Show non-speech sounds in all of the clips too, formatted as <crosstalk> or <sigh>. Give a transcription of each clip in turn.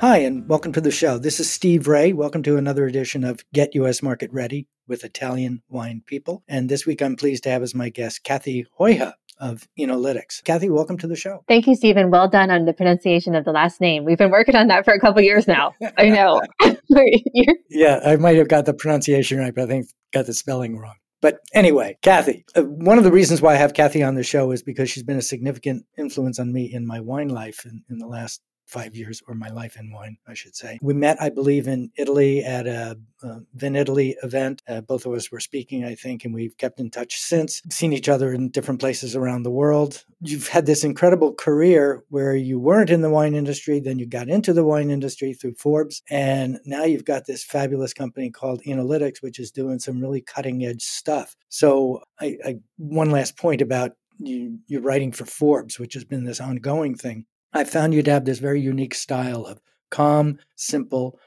Hi, and welcome to the show. This is Steve Raye. Welcome to another edition of Get U.S. Market Ready with Italian Wine People. And this week I'm pleased to have as my guest Cathy Huyghe of Enolytics. Cathy, welcome to the show. Thank you, Stephen. Well done on the pronunciation of the last name. We've been working on that for a couple years now. I know. <laughs> <laughs> yeah, I might have got the pronunciation right, but I think got the spelling wrong. But anyway, Cathy, uh, one of the reasons why I have Cathy on the show is because she's been a significant influence on me in my wine life in, in the last five years, or my life in wine, I should say. We met, I believe, in Italy at a, a Vinitaly event. Uh, both of us were speaking, I think, and we've kept in touch since, seen each other in different places around the world. You've had this incredible career where you weren't in the wine industry, then you got into the wine industry through Forbes, and now you've got this fabulous company called Enolytics, which is doing some really cutting edge stuff. So, I, I one last point about you, you're writing for Forbes, which has been this ongoing thing. I found you to have this very unique style of calm, simple,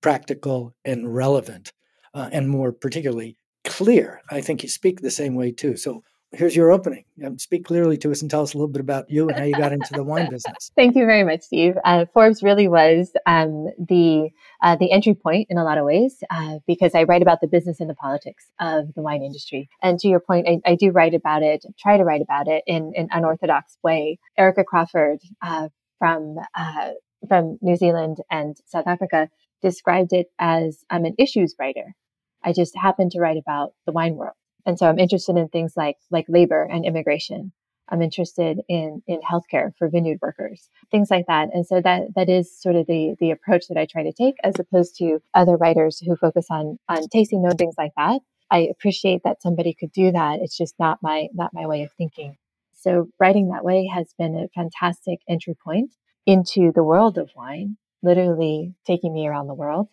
practical, and relevant, uh, and more particularly clear. I think you speak the same way too. So here's your opening. Um, speak clearly to us and tell us a little bit about you and how you got into the wine <laughs> business. Thank you very much, Steve. Uh, Forbes really was um, the uh, the entry point in a lot of ways uh, because I write about the business and the politics of the wine industry. And to your point, I, I do write about it, try to write about it in an unorthodox way. Erica Crawford uh, from uh, from New Zealand and South Africa described it as I'm an issues writer. I just happen to write about the wine world. And so I'm interested in things like like labor and immigration. I'm interested in in healthcare for vineyard workers, things like that. And so that that is sort of the the approach that I try to take, as opposed to other writers who focus on on tasting note things like that. I appreciate that somebody could do that. It's just not my not my way of thinking. So writing that way has been a fantastic entry point into the world of wine, literally taking me around the world.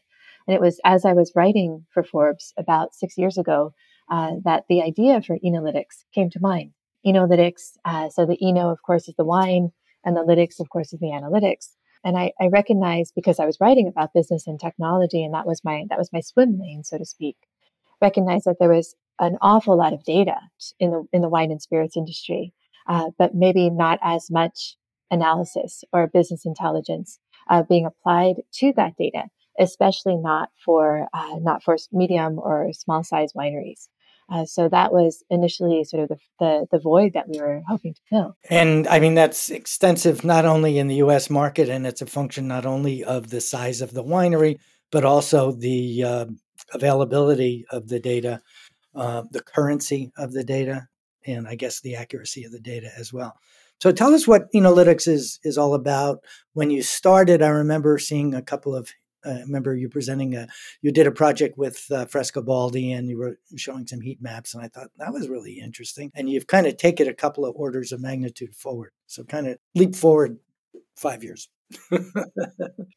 And it was as I was writing for Forbes about six years ago uh, that the idea for Enolytics came to mind. Enolytics, uh, so the Eno, of course, is the wine, and the lytics, of course, is the analytics. And I, I recognized because I was writing about business and technology, and that was my that was my swim lane, so to speak. Recognized that there was an awful lot of data in the in the wine and spirits industry, uh, but maybe not as much analysis or business intelligence uh, being applied to that data, especially not for uh, not for medium or small size wineries. Uh, so that was initially sort of the, the, the void that we were hoping to fill. And I mean, that's extensive not only in the US market, and it's a function not only of the size of the winery, but also the uh, availability of the data, uh, the currency of the data, and I guess the accuracy of the data as well. So tell us what Enolytics is is all about. When you started, I remember seeing a couple of I remember you presenting a you did a project with uh, Frescobaldi and you were showing some heat maps and I thought that was really interesting. And you've kind of taken a couple of orders of magnitude forward. So kind of leap forward five years. <laughs>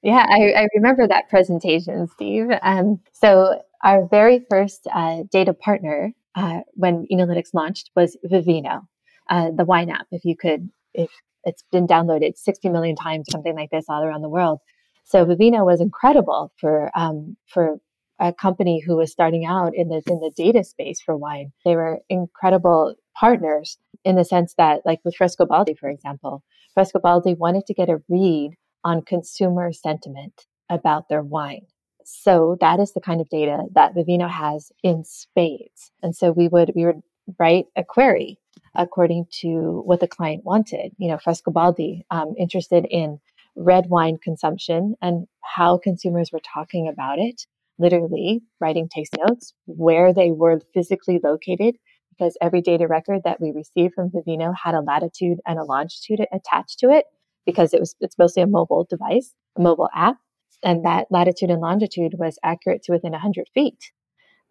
Yeah I, I, remember that presentation Steve. Um, so our very first uh, data partner uh, when Enolytics launched was Vivino uh, the wine app. If you could if it's been downloaded 60 million times something like this all around the world so Vivino was incredible for um, for a company who was starting out in the in the data space for wine. They were incredible partners in the sense that, like with Frescobaldi, for example, Frescobaldi wanted to get a read on consumer sentiment about their wine. so that is the kind of data that Vivino has in spades. And so we would we would write a query according to what the client wanted. You know, Frescobaldi um, interested in red wine consumption and how consumers were talking about it. Literally writing taste notes, where they were physically located, because every data record that we received from Vivino had a latitude and a longitude attached to it because it was it's mostly a mobile device, a mobile app and that latitude and longitude was accurate to within 100 feet.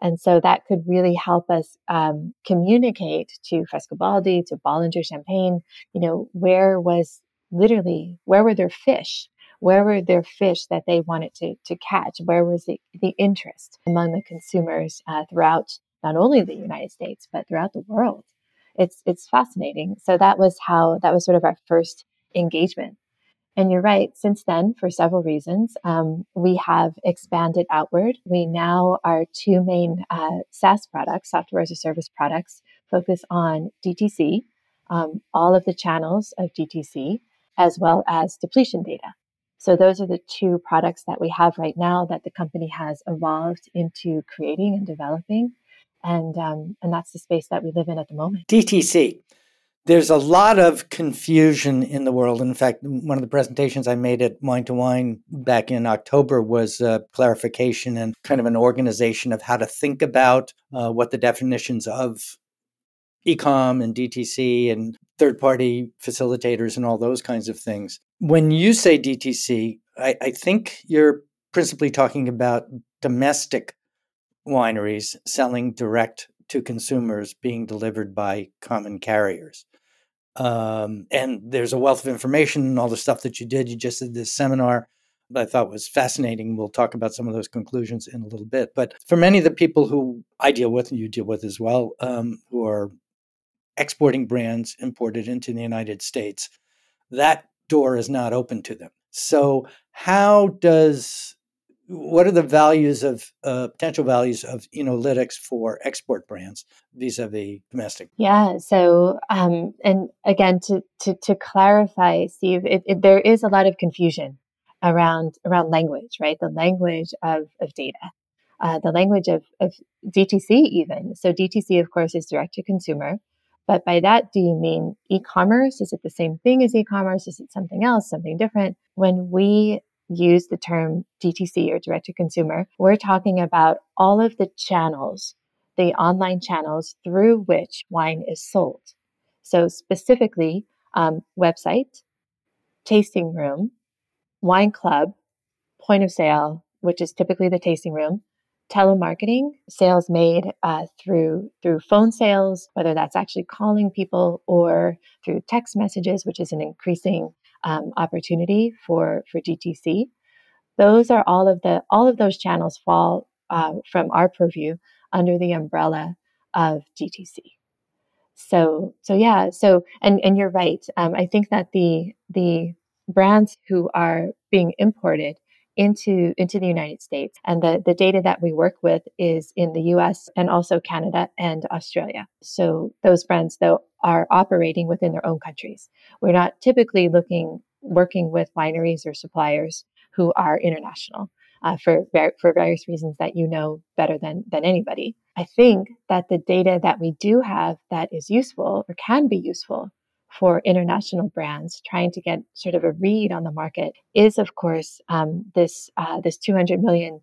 And so that could really help us um, communicate to Frescobaldi, to Bollinger Champagne, you know, where was literally, where were their fish? Where were their fish that they wanted to, to catch? Where was the, the interest among the consumers uh, throughout not only the United States, but throughout the world? It's, it's fascinating. So that was how, that was sort of our first engagement and you're right. Since then, for several reasons, um, we have expanded outward. We now, our two main uh, SaaS products, software as a service products, focus on DTC, um, all of the channels of DTC, as well as depletion data. So those are the two products that we have right now that the company has evolved into creating and developing. And, um, and that's the space that we live in at the moment. DTC there's a lot of confusion in the world. In fact, one of the presentations I made at Wine to Wine back in October was a clarification and kind of an organization of how to think about uh, what the definitions of ecom and DTC and third party facilitators and all those kinds of things. When you say DTC, I, I think you're principally talking about domestic wineries selling direct to consumers being delivered by common carriers. Um, and there's a wealth of information and all the stuff that you did. You just did this seminar that I thought was fascinating. We'll talk about some of those conclusions in a little bit. But for many of the people who I deal with and you deal with as well, um, who are exporting brands imported into the United States, that door is not open to them. So, how does what are the values of uh, potential values of enolytics for export brands vis-a-vis domestic? Yeah so um, and again to, to, to clarify steve it, it, there is a lot of confusion around around language right? The language of, of data uh, the language of, of dtc even. So dtc of course is direct to consumer but by that do you mean e-commerce? Is it the same thing as e-commerce? Is it something else something different? When we use the term DTC or direct to consumer, we're talking about all of the channels, the online channels through which wine is sold. So, specifically, um, website, tasting room, wine club, point of sale, which is typically the tasting room, telemarketing, sales made uh, through through phone sales, whether that's actually calling people or through text messages, which is an increasing um, opportunity for for DTC. Those are all of the all of those channels fall uh, from our purview under the umbrella of DTC. So so yeah so and and you're right. Um, I think that the the brands who are being imported into into the United States. And the, the data that we work with is in the US and also Canada and Australia. So those brands though are operating within their own countries. We're not typically looking working with wineries or suppliers who are international. Uh, for for various reasons that you know better than than anybody. I think that the data that we do have that is useful or can be useful for international brands trying to get sort of a read on the market is, of course, um, this uh, this 200 million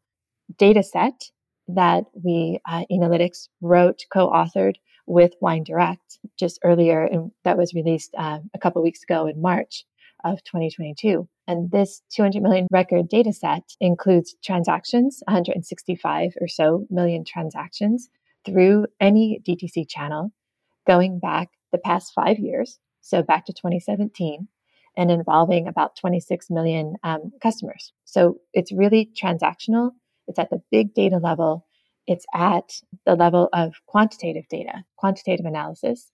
data set that we uh, Enolytics wrote, co-authored with Wine Direct just earlier, and that was released uh, a couple weeks ago in March of 2022. And this 200 million record data set includes transactions, 165 or so million transactions through any DTC channel going back the past five years so back to 2017, and involving about 26 million um, customers. So it's really transactional. It's at the big data level. It's at the level of quantitative data, quantitative analysis.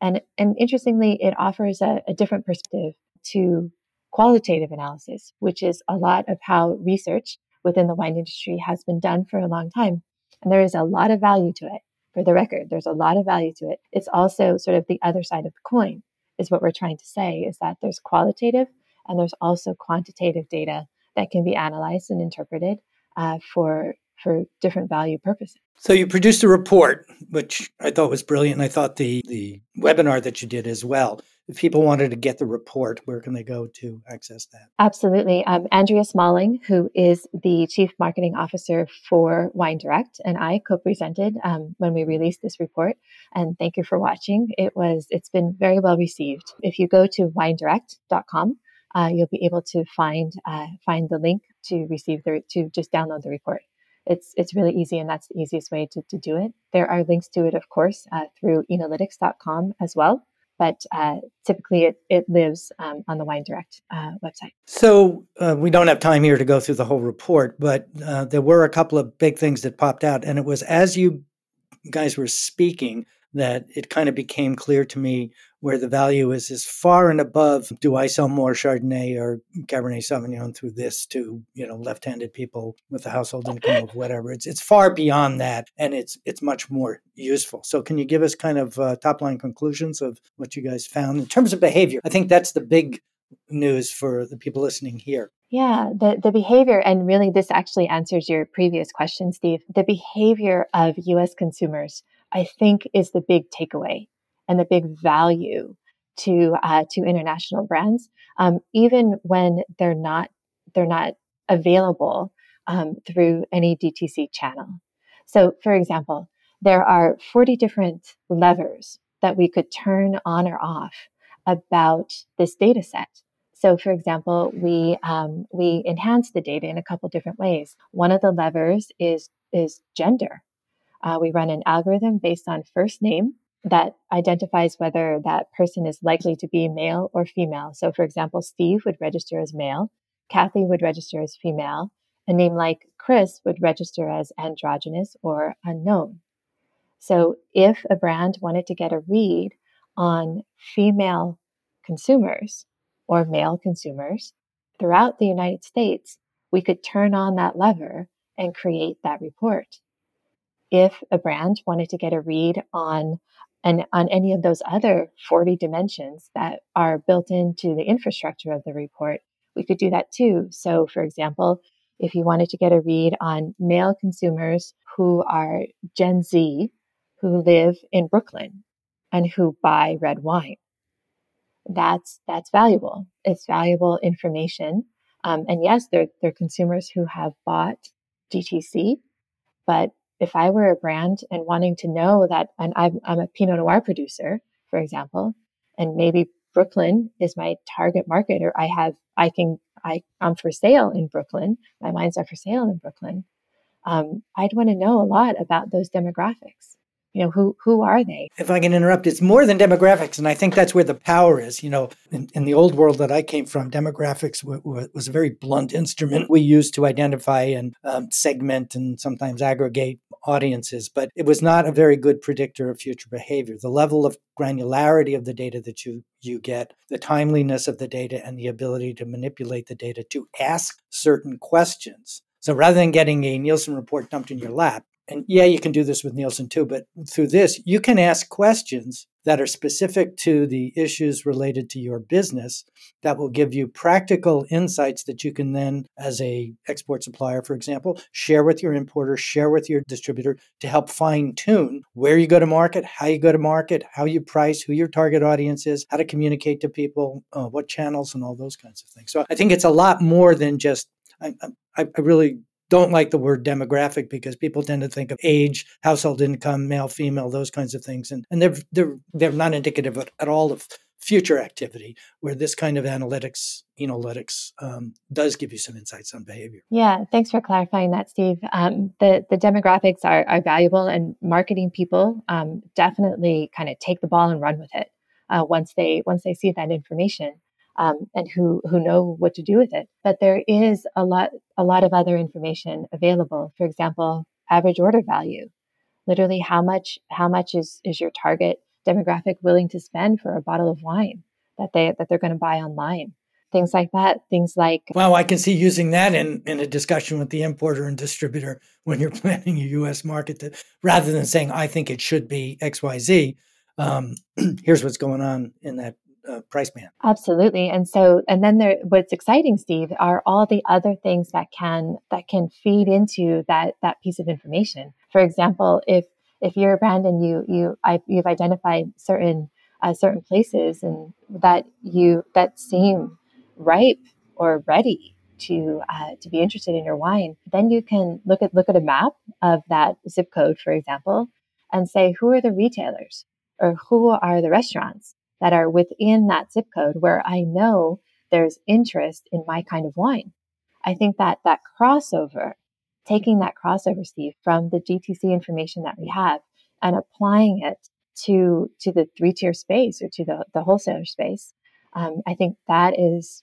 And, and interestingly, it offers a, a different perspective to qualitative analysis, which is a lot of how research within the wine industry has been done for a long time. And there is a lot of value to it. For the record, there's a lot of value to it. It's also sort of the other side of the coin is what we're trying to say is that there's qualitative and there's also quantitative data that can be analyzed and interpreted uh, for for different value purposes. So you produced a report, which I thought was brilliant. And I thought the the webinar that you did as well. If people wanted to get the report, where can they go to access that? Absolutely. Um, Andrea Smalling, who is the Chief Marketing Officer for Wine Direct, and I co-presented um, when we released this report. And thank you for watching. It was it's been very well received. If you go to winedirect.com, uh, you'll be able to find uh, find the link to receive the to just download the report it's it's really easy and that's the easiest way to, to do it there are links to it of course uh, through enolytics.com as well but uh, typically it, it lives um, on the wine direct uh, website. So uh, we don't have time here to go through the whole report but uh, there were a couple of big things that popped out and it was as you guys were speaking that it kind of became clear to me where the value is is far and above do I sell more Chardonnay or Cabernet Sauvignon through this to you know left-handed people with a household income of whatever? It's it's far beyond that and it's it's much more useful. So can you give us kind of uh, top line conclusions of what you guys found in terms of behavior? I think that's the big news for the people listening here. Yeah, the, the behavior, and really this actually answers your previous question, Steve. The behavior of US consumers, I think, is the big takeaway and the big value to uh, to international brands, um, even when they're not they're not available um, through any DTC channel. So, for example, there are 40 different levers that we could turn on or off about this data set. So, for example, we um, we enhance the data in a couple different ways. One of the levers is is gender. Uh, we run an algorithm based on first name that identifies whether that person is likely to be male or female. So, for example, Steve would register as male, Cathy would register as female, a name like Chris would register as androgynous or unknown. So, if a brand wanted to get a read on female consumers or male consumers throughout the United States, we could turn on that lever and create that report. If a brand wanted to get a read on and on any of those other 40 dimensions that are built into the infrastructure of the report, we could do that too. So, for example, if you wanted to get a read on male consumers who are Gen Z, who live in Brooklyn and who buy red wine, that's that's valuable. It's valuable information. Um, and yes, they're, they're consumers who have bought DTC, but if I were a brand and wanting to know that, and I'm, I'm a Pinot Noir producer, for example, and maybe Brooklyn is my target market, or I have, I can, I, I'm for sale in Brooklyn. My wines are for sale in Brooklyn. Um, I'd want to know a lot about those demographics you know who who are they? If i can interrupt it's more than demographics and i think that's where the power is you know. In, in the old world that i came from demographics w- w- was a very blunt instrument we used to identify and um, segment and sometimes aggregate audiences but it was not a very good predictor of future behavior. The level of granularity of the data that you you get the timeliness of the data and the ability to manipulate the data to ask certain questions. So rather than getting a Nielsen report dumped in your lap, and yeah, you can do this with Nielsen too, but through this, you can ask questions that are specific to the issues related to your business that will give you practical insights that you can then as a export supplier for example share with your importer share with your distributor to help fine tune where you go to market how you go to market how you price who your target audience is how to communicate to people uh, what channels and all those kinds of things. So i think it's a lot more than just I, I, I really don't like the word demographic because people tend to think of age, household income, male, female, those kinds of things, and and they're they're they're not indicative at, at all of future activity where this kind of analytics analytics um, does give you some insights on behavior. Yeah thanks for clarifying that steve. Um, the, the demographics are, are valuable and marketing people um, definitely kind of take the ball and run with it uh, once they once they see that information um, and who who know what to do with it. But there is a lot a lot of other information available. For example, average order value, literally how much how much is is your target demographic willing to spend for a bottle of wine that they that they're going to buy online. Things like that. Things like wow, I can see using that in in a discussion with the importer and distributor <laughs> when you're planning a U.S. market. Rather than saying I think it should be X Y Z, um, <clears throat> here's what's going on in that uh, price band. Absolutely. And so, and then there, what's exciting, Steve, are all the other things that can, that can feed into that, that piece of information. For example, if, if you're a brand and you, you, I, you've identified certain, uh, certain places and that you, that seem ripe or ready to uh, to be interested in your wine, then you can look at look at a map of that zip code, for example, and say who are the retailers or who are the restaurants that are within that zip code where I know there's interest in my kind of wine. I think that that crossover, taking that crossover, Steve, from the DTC information that we have and applying it to to the three tier space or to the, the wholesaler space, um, I think that is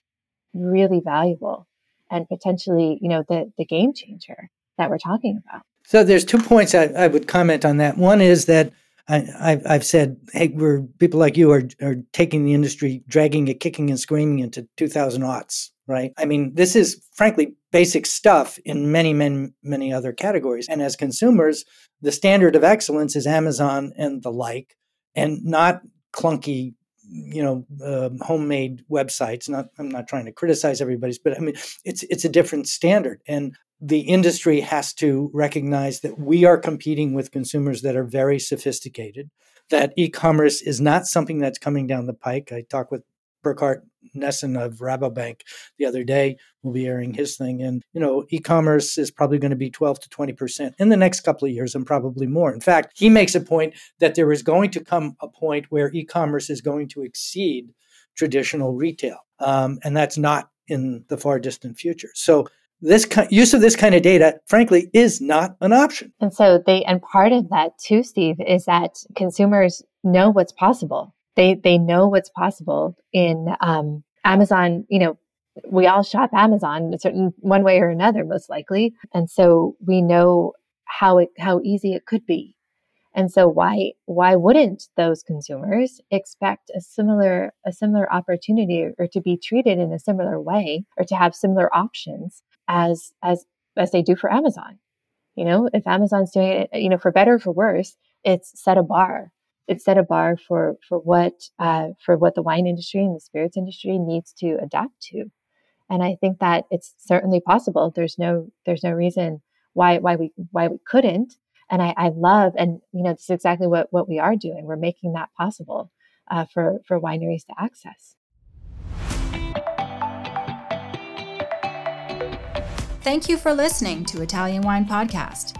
really valuable and potentially, you know, the, the game changer that we're talking about. So there's two points I, I would comment on that. One is that I, have said, hey, we're people like you are are taking the industry, dragging it, kicking and screaming into 2000 aughts, right? I mean, this is frankly basic stuff in many, many, many other categories. And as consumers, the standard of excellence is Amazon and the like, and not clunky you know uh, homemade websites not i'm not trying to criticize everybody's but i mean it's it's a different standard and the industry has to recognize that we are competing with consumers that are very sophisticated that e-commerce is not something that's coming down the pike i talked with Bourcard Nesin of Rabobank the other day We'll be airing his thing. And, you know, e commerce is probably going to be 12 to 20% in the next couple of years and probably more. In fact, he makes a point that there is going to come a point where e commerce is going to exceed traditional retail. Um, and that's not in the far distant future. So, this use of this kind of data, frankly, is not an option. And so they, and part of that too, Steve, is that consumers know what's possible they they know what's possible in um, Amazon. You know, we all shop Amazon, a certain one way or another, most likely, and so we know how it how easy it could be. And so why why wouldn't those consumers expect a similar a similar opportunity or to be treated in a similar way or to have similar options as as as they do for Amazon? You know, if Amazon's doing it, you know, for better or for worse, it's set a bar It's set a bar for for what uh, for what the wine industry and the spirits industry needs to adapt to, and I think that it's certainly possible. There's no there's no reason why why we why we couldn't. And I, I love and you know this is exactly what what we are doing. We're making that possible uh, for for wineries to access. Thank you for listening to Italian Wine Podcast.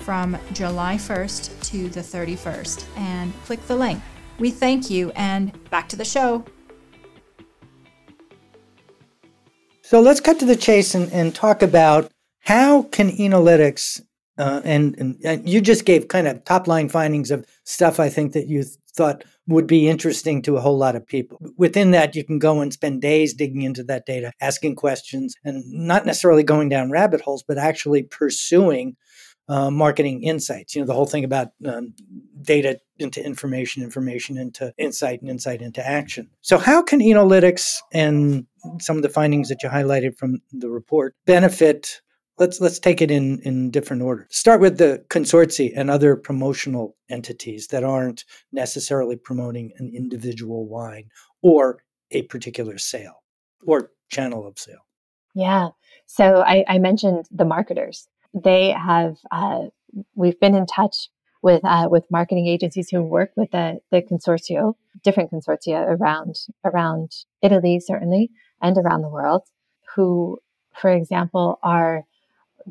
from July 1st to the 31st and click the link. We thank you and back to the show. So let's cut to the chase and, and talk about how can Enolytics uh, and, and, and you just gave kind of top line findings of stuff I think that you thought would be interesting to a whole lot of people. Within that, you can go and spend days digging into that data, asking questions, and not necessarily going down rabbit holes, but actually pursuing uh, marketing insights. You know, the whole thing about um, data into information, information into insight, and insight into action. So, how can Enolytics and some of the findings that you highlighted from the report benefit let's let's take it in in different order. Start with the consortia and other promotional entities that aren't necessarily promoting an individual wine or a particular sale or channel of sale. Yeah. So I, I mentioned the marketers. They have uh, we've been in touch with uh, with marketing agencies who work with the the different consortia around around Italy certainly and around the world, who, for example, are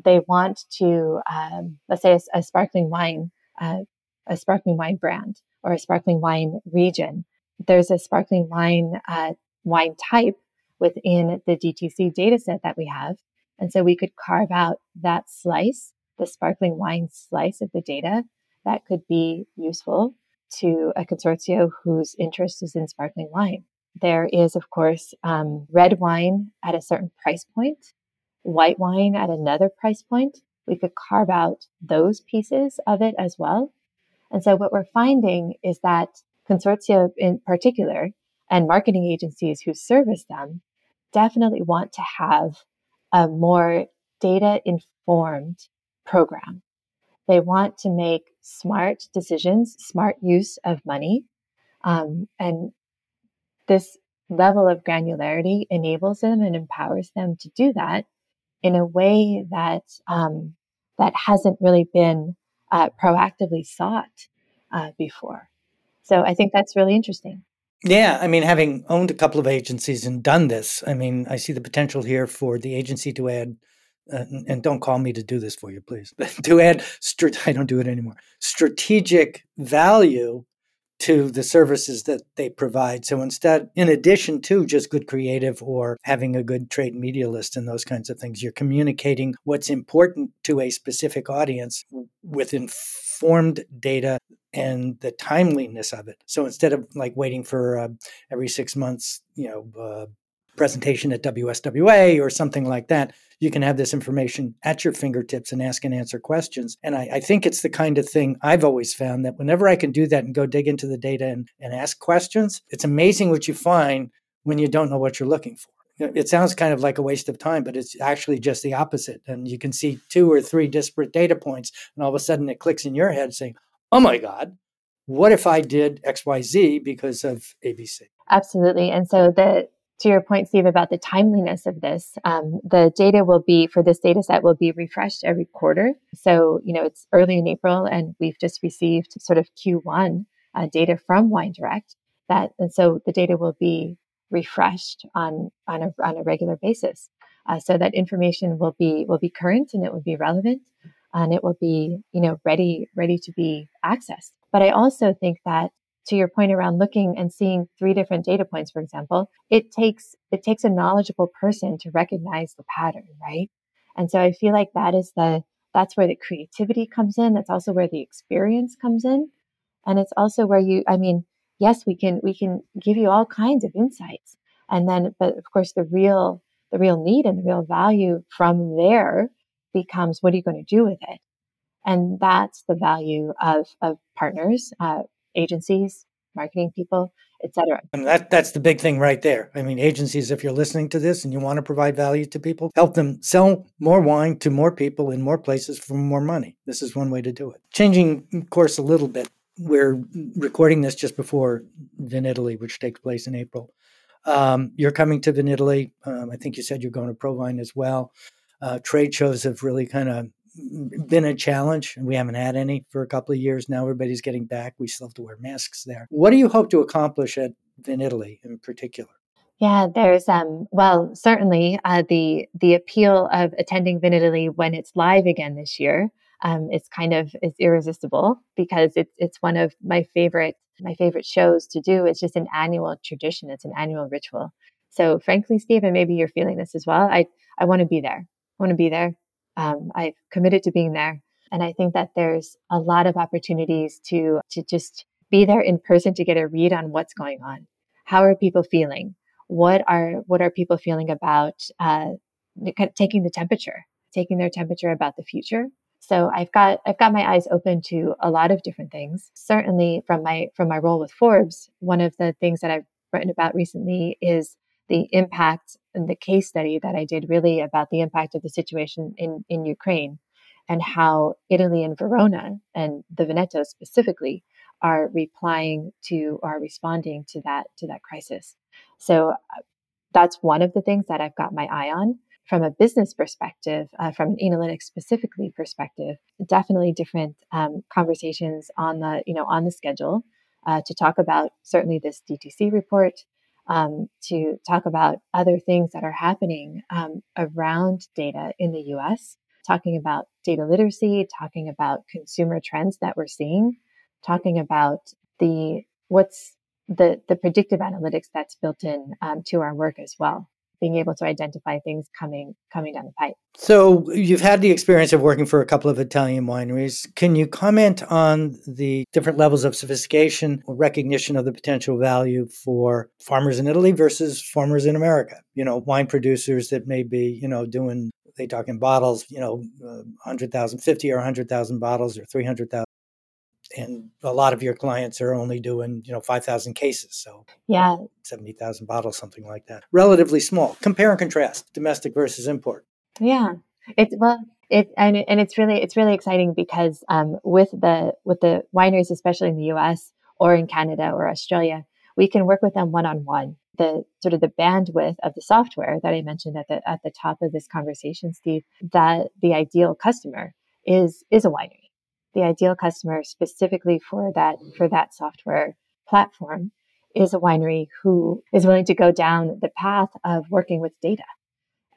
they want to, um, let's say, a, a sparkling wine, uh, a sparkling wine brand or a sparkling wine region. There's a sparkling wine uh, wine type within the DTC data set that we have. And so we could carve out that slice, the sparkling wine slice of the data that could be useful to a consortium whose interest is in sparkling wine. there is, of course, um, red wine at a certain price point, white wine at another price point. We could carve out those pieces of it as well. And so what we're finding is that consortia in particular and marketing agencies who service them definitely want to have a more data informed program. They want to make smart decisions, smart use of money. Um, and this level of granularity enables them and empowers them to do that in a way that um, that hasn't really been uh, proactively sought uh, before. So I think that's really interesting. Yeah, I mean, having owned a couple of agencies and done this, I mean, I see the potential here for the agency to add, uh, and don't call me to do this for you, please, <laughs> to add, I don't do it anymore, strategic value to the services that they provide. So instead, in addition to just good creative or having a good trade media list and those kinds of things, you're communicating what's important to a specific audience with informed data and the timeliness of it. So instead of like waiting for uh, every six months, you know, uh, presentation at WSWA or something like that, you can have this information at your fingertips and ask and answer questions. And I, I, think it's the kind of thing I've always found that whenever I can do that and go dig into the data and, and ask questions, it's amazing what you find when you don't know what you're looking for. It sounds kind of like a waste of time, but it's actually just the opposite. And you can see two or three disparate data points, and all of a sudden it clicks in your head saying, oh my God, what if I did XYZ because of ABC? Absolutely. And so the to your point, Steve, about the timeliness of this, um, the data will be for this data set will be refreshed every quarter. So, you know, it's early in April and we've just received sort of Q1 uh, data from Wine Direct that, and so the data will be refreshed on, on a, on a regular basis. Uh, so that information will be, will be current and it will be relevant and it will be, you know, ready, ready to be accessed. But I also think that to your point around looking and seeing three different data points, for example, it takes it takes a knowledgeable person to recognize the pattern, right? And so I feel like that is the that's where the creativity comes in. That's also where the experience comes in. And it's also where you, I mean, yes, we can we can give you all kinds of insights. And then, but of course, the real the real need and the real value from there becomes what are you going to do with it? And that's the value of, of partners, uh, agencies, marketing people, etc. And that that's the big thing right there. I mean, agencies, if you're listening to this and you want to provide value to people, help them sell more wine to more people in more places for more money. This is one way to do it. Changing course a little bit. We're recording this just before Vinitaly, which takes place in April. Um, you're coming to Vinitaly. Um, I think you said you're going to ProWein as well. Uh, trade shows have really kind of been a challenge, and we haven't had any for a couple of years now. Everybody's getting back. We still have to wear masks there. What do you hope to accomplish at Vinitaly in particular? Yeah, there's um well certainly uh, the the appeal of attending Vinitaly when it's live again this year. Um, it's kind of is irresistible because it's it's one of my favorite my favorite shows to do. It's just an annual tradition. It's an annual ritual. So frankly, Stephen, maybe you're feeling this as well. I I want to be there. Want to be there um, I've committed to being there. And I think that there's a lot of opportunities to, to just be there in person to get a read on what's going on. How are people feeling? What are, what are people feeling about, uh, taking the temperature, taking their temperature about the future? So I've got I've got my eyes open to a lot of different things. Certainly from my from my role with Forbes, one of the things that I've written about recently is the impact and the case study that I did really about the impact of the situation in, in Ukraine and how Italy and Verona and the Veneto specifically are replying to or responding to that to that crisis. So uh, that's one of the things that I've got my eye on from a business perspective, uh, from an analytics specifically perspective. Definitely different um, conversations on the you know on the schedule uh, to talk about certainly this DTC report, um, to talk about other things that are happening um, around data in the US, talking about data literacy, talking about consumer trends that we're seeing, talking about the what's the, the predictive analytics that's built in um, to our work as well. Being able to identify things coming coming down the pipe. So you've had the experience of working for a couple of Italian wineries. Can you comment on the different levels of sophistication or recognition of the potential value for farmers in Italy versus farmers in America? You know, wine producers that may be, you know, doing they talk in bottles, you know, uh, 100,000, 50 or 100,000 bottles or 300,000 and a lot of your clients are only doing you know 5000 cases so yeah. 70000 bottles something like that. Relatively small. Compare and contrast domestic versus import. Yeah. It's well it and, and it's really it's really exciting because um, with the with the wineries especially in the us or in canada or australia we can work with them one-on-one. The sort of the bandwidth of the software that i mentioned at the at the top of this conversation steve that the ideal customer is is a winery the ideal customer specifically for that for that software platform is a winery who is willing to go down the path of working with data.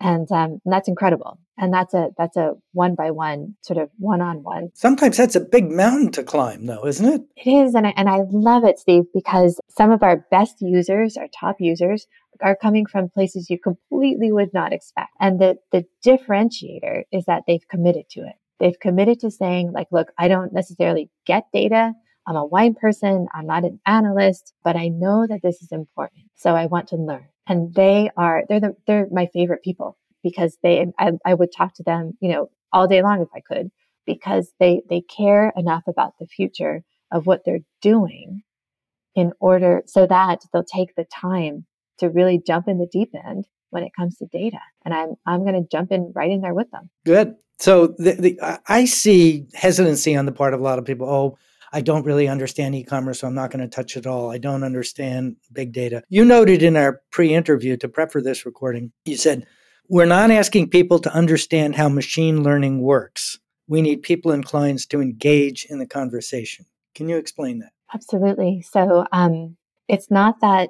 And, um, and that's incredible. And that's a that's a one by one sort of one on one sometimes that's a big mountain to climb though isn't it? It is and I, and I love it steve because some of our best users our top users are coming from places you completely would not expect. And the the differentiator is that they've committed to it They've committed to saying, like, look, I don't necessarily get data. I'm a wine person. I'm not an analyst, but I know that this is important. So I want to learn. And they are, they're the, they're my favorite people because they, I, I would talk to them, you know, all day long if I could, because they, they care enough about the future of what they're doing in order so that they'll take the time to really jump in the deep end when it comes to data. And I'm, I'm going to jump in right in there with them. Good. So the, the, I see hesitancy on the part of a lot of people. Oh, I don't really understand e-commerce, so I'm not going to touch it all. I don't understand big data. You noted in our pre-interview to prep for this recording, you said, we're not asking people to understand how machine learning works. We need people and clients to engage in the conversation. Can you explain that? Absolutely. So um, it's not that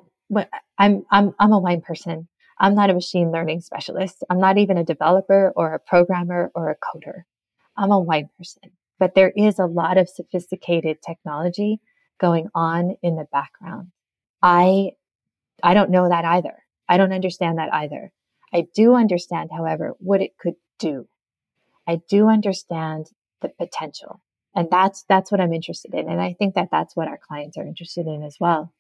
I'm I'm I'm a wine person. I'm not a machine learning specialist. I'm not even a developer or a programmer or a coder. I'm a white person, but there is a lot of sophisticated technology going on in the background. I, I don't know that either. I don't understand that either. I do understand, however, what it could do. I do understand the potential. And that's, that's what I'm interested in. And I think that that's what our clients are interested in as well.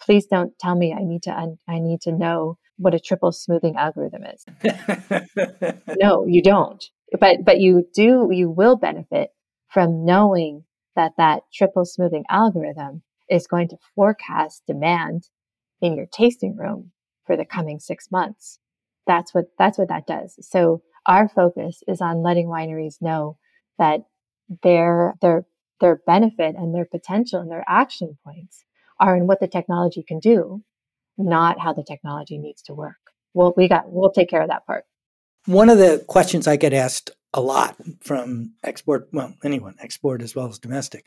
Please don't tell me I need to, un- I need to know what a triple smoothing algorithm is. <laughs> no, you don't. But but you do you will benefit from knowing that that triple smoothing algorithm is going to forecast demand in your tasting room for the coming 6 months. That's what that's what that does. So our focus is on letting wineries know that their their their benefit and their potential and their action points are in what the technology can do not how the technology needs to work. Well, we got, we'll take care of that part. One of the questions I get asked a lot from export, well, anyone, export as well as domestic,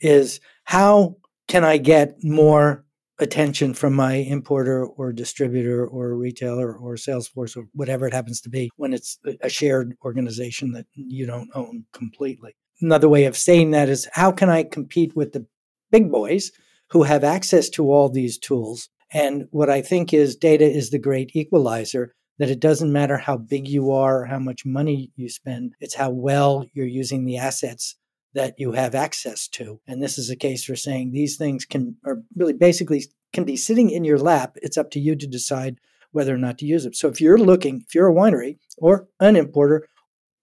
is how can I get more attention from my importer or distributor or retailer or sales force or whatever it happens to be when it's a shared organization that you don't own completely. Another way of saying that is how can I compete with the big boys who have access to all these tools and what I think is data is the great equalizer that it doesn't matter how big you are, or how much money you spend, it's how well you're using the assets that you have access to. And this is a case for saying these things can, or really basically can be sitting in your lap. It's up to you to decide whether or not to use them. So if you're looking, if you're a winery or an importer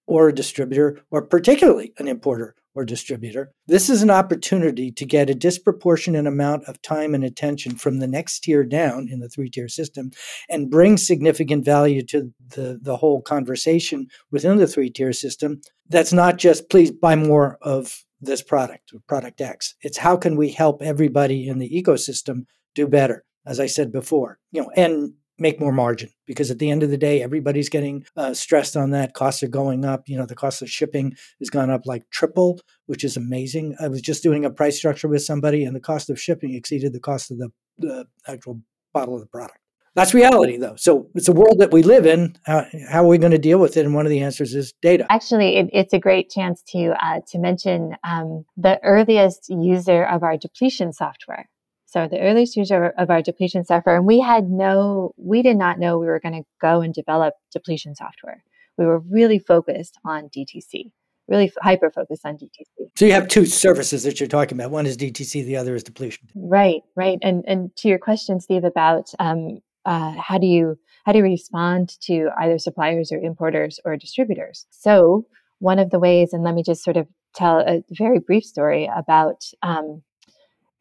or a distributor, or particularly an importer or distributor. This is an opportunity to get a disproportionate amount of time and attention from the next tier down in the three tier system and bring significant value to the, the whole conversation within the three tier system. That's not just please buy more of this product, product X. It's how can we help everybody in the ecosystem do better? As I said before, you know, and make more margin because at the end of the day everybody's getting uh, stressed on that. Costs are going up you know the cost of shipping has gone up like triple which is amazing. I was just doing a price structure with somebody and the cost of shipping exceeded the cost of the, the actual bottle of the product. That's reality though. So it's a world that we live in. How, how are we going to deal with it? And one of the answers is data. Actually it, it's a great chance to uh, to mention um, the earliest user of our depletion software So the earliest user of our depletion software, and we had no, we did not know we were going to go and develop depletion software. We were really focused on DTC, really hyper focused on DTC. So you have two services that you're talking about. One is DTC, the other is depletion. Right, right. And and to your question, Steve, about um, uh, how do you how do you respond to either suppliers or importers or distributors? So one of the ways, and let me just sort of tell a very brief story about um,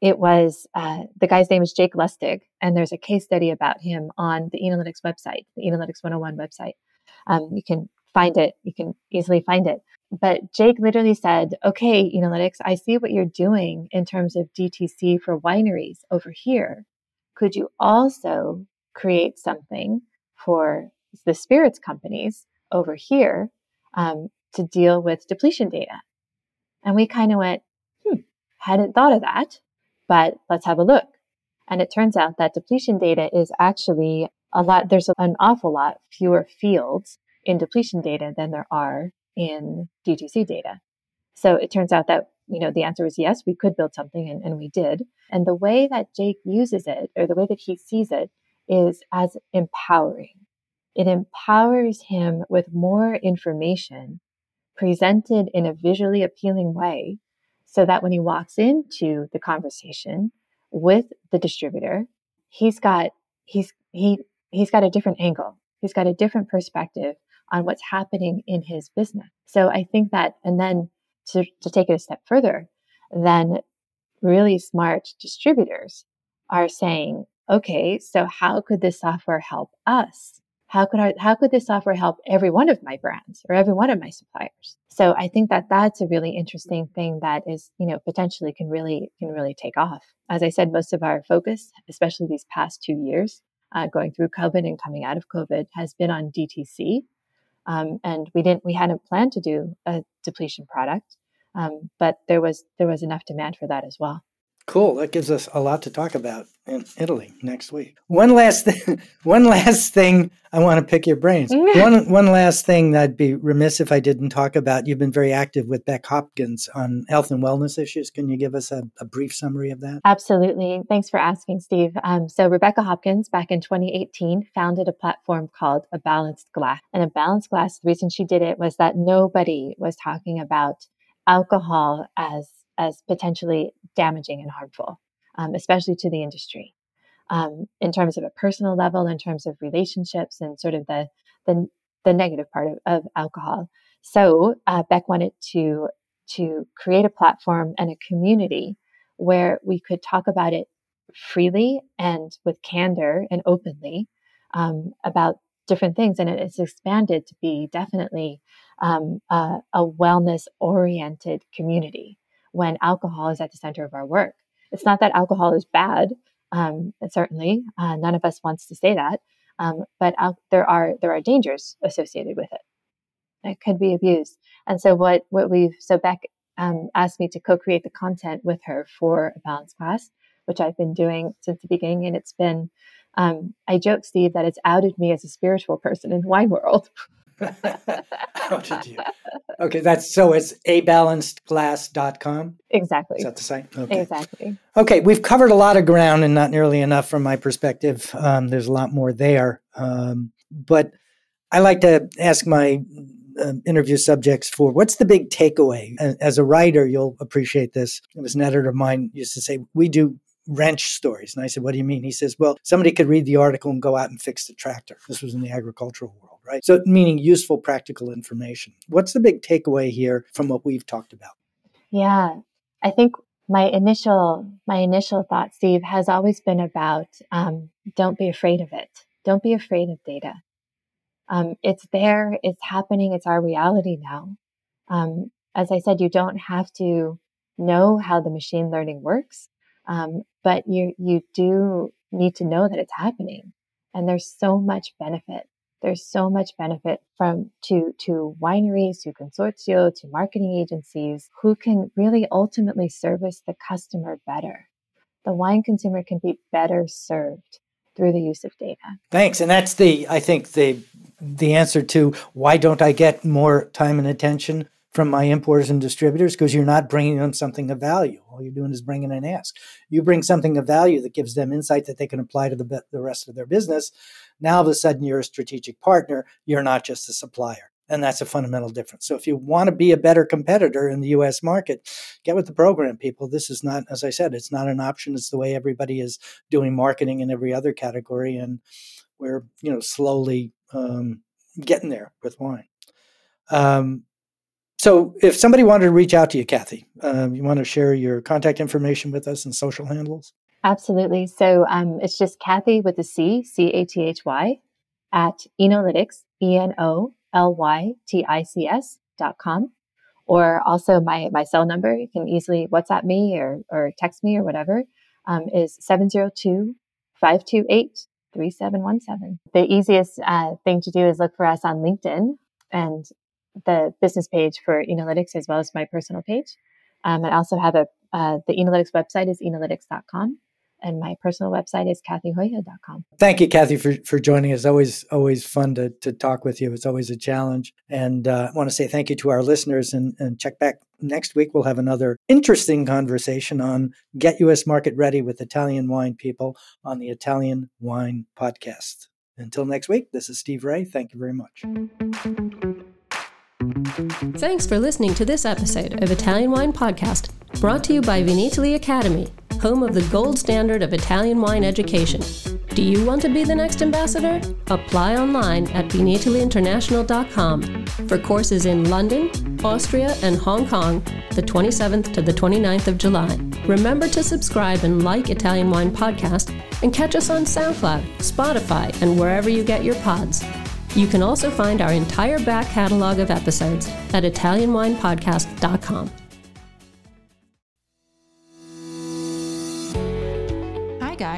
it was uh, the guy's name is Jake Lustig, and there's a case study about him on the Enolytics website, the Enolytics 101 website. Um, you can find it, you can easily find it. But Jake literally said, Okay, Enolytics, I see what you're doing in terms of DTC for wineries over here. Could you also create something for the spirits companies over here um, to deal with depletion data? And we kind of went, hmm, hadn't thought of that, but let's have a look. And it turns out that depletion data is actually a lot, there's an awful lot fewer fields in depletion data than there are in DTC data. So it turns out that, you know, the answer was yes, we could build something and, and we did. And the way that Jake uses it or the way that he sees it is as empowering. It empowers him with more information presented in a visually appealing way so that when he walks into the conversation with the distributor, he's got he's he he's got a different angle. He's got a different perspective on what's happening in his business. So I think that and then to, to take it a step further, then really smart distributors are saying, okay, so how could this software help us? How could I, how could this software help every one of my brands or every one of my suppliers? So I think that that's a really interesting thing that is, you know, potentially can really, can really take off. As I said, most of our focus, especially these past two years, uh, going through COVID and coming out of COVID has been on DTC. Um, and we didn't, we hadn't planned to do a depletion product. Um, but there was, there was enough demand for that as well. Cool. That gives us a lot to talk about in Italy next week. One last <laughs> thing. One last thing. I want to pick your brains. <laughs> one one last thing. That I'd be remiss if I didn't talk about. You've been very active with Beck Hopkins on health and wellness issues. Can you give us a, a brief summary of that? Absolutely. Thanks for asking, Steve. Um, so Rebecca Hopkins, back in 2018, founded a platform called A Balanced Glass. And A Balanced Glass. The reason she did it was that nobody was talking about alcohol as as potentially damaging and harmful, um, especially to the industry. Um, in terms of a personal level, in terms of relationships, and sort of the the, the negative part of, of alcohol. So uh, Beck wanted to to create a platform and a community where we could talk about it freely and with candor and openly um, about different things. And it's expanded to be definitely um, a, a wellness oriented community when alcohol is at the center of our work. It's not that alcohol is bad. Um, certainly, uh, none of us wants to say that. Um, but al- there are there are dangers associated with it. It could be abused. And so what what we've so Beck um, asked me to co-create the content with her for a Balanced Glass, which I've been doing since the beginning, and it's been. Um, I joke, Steve, that it's outed me as a spiritual person in the wine world. <laughs> How did you? Okay, that's so it's abalancedglass.com. Exactly. Is that the site? Okay. Exactly. Okay, we've covered a lot of ground and not nearly enough from my perspective. Um, there's a lot more there. Um, but I like to ask my uh, interview subjects for what's the big takeaway? As a writer, you'll appreciate this. It was an editor of mine used to say, We do wrench stories. And I said, What do you mean? He says, Well, somebody could read the article and go out and fix the tractor. This was in the agricultural world, right? So, meaning useful, practical information. What's the big takeaway here from what we've talked about? Yeah, I think my initial my initial thought, Steve, has always been about um, don't be afraid of it. Don't be afraid of data. Um, it's there. It's happening. It's our reality now. Um, as I said, you don't have to know how the machine learning works. Um, but you, you do need to know that it's happening. And there's so much benefit. There's so much benefit from to, to wineries, to consortia, to marketing agencies who can really ultimately service the customer better. The wine consumer can be better served through the use of data. Thanks. And that's the, I think, the the answer to why don't I get more time and attention from my importers and distributors because you're not bringing them something of value. All you're doing is bringing an ask. You bring something of value that gives them insight that they can apply to the, the rest of their business. Now, all of a sudden, you're a strategic partner. You're not just a supplier. And that's a fundamental difference. So, if you want to be a better competitor in the US market, get with the program, people. This is not, as I said, it's not an option. It's the way everybody is doing marketing in every other category. And we're, you know, slowly um, getting there with wine. Um, so, if somebody wanted to reach out to you, Cathy, um, you want to share your contact information with us and social handles? Absolutely. So, um, it's just Cathy with a C, C A T H Y, at Enolytics, E N O L Y T I C S dot com. Or also my, my cell number, you can easily WhatsApp me or, or text me or whatever, um, is 702 528 3717. The easiest uh, thing to do is look for us on LinkedIn and the business page for Enolytics as well as my personal page. Um, I also have a uh, the Enolytics website is enolytics.com and my personal website is cathyhuyghe.com. Thank you, Cathy, for, for joining us. Always, always fun to, to talk with you. It's always a challenge. And uh, I want to say thank you to our listeners and, and check back next week. We'll have another interesting conversation on Get US Market Ready with Italian wine people on the Italian Wine Podcast. Until next week, this is Steve Raye. Thank you very much. Thanks for listening to this episode of Italian Wine Podcast, brought to you by Vinitaly Academy, home of the gold standard of Italian wine education. Do you want to be the next ambassador? Apply online at vinitalyinternational.com for courses in London, Austria, and Hong Kong the 27th to the 29th of July. Remember to subscribe and like Italian Wine Podcast and catch us on SoundCloud, Spotify, and wherever you get your pods. You can also find our entire back catalog of episodes at ItalianWinePodcast.com.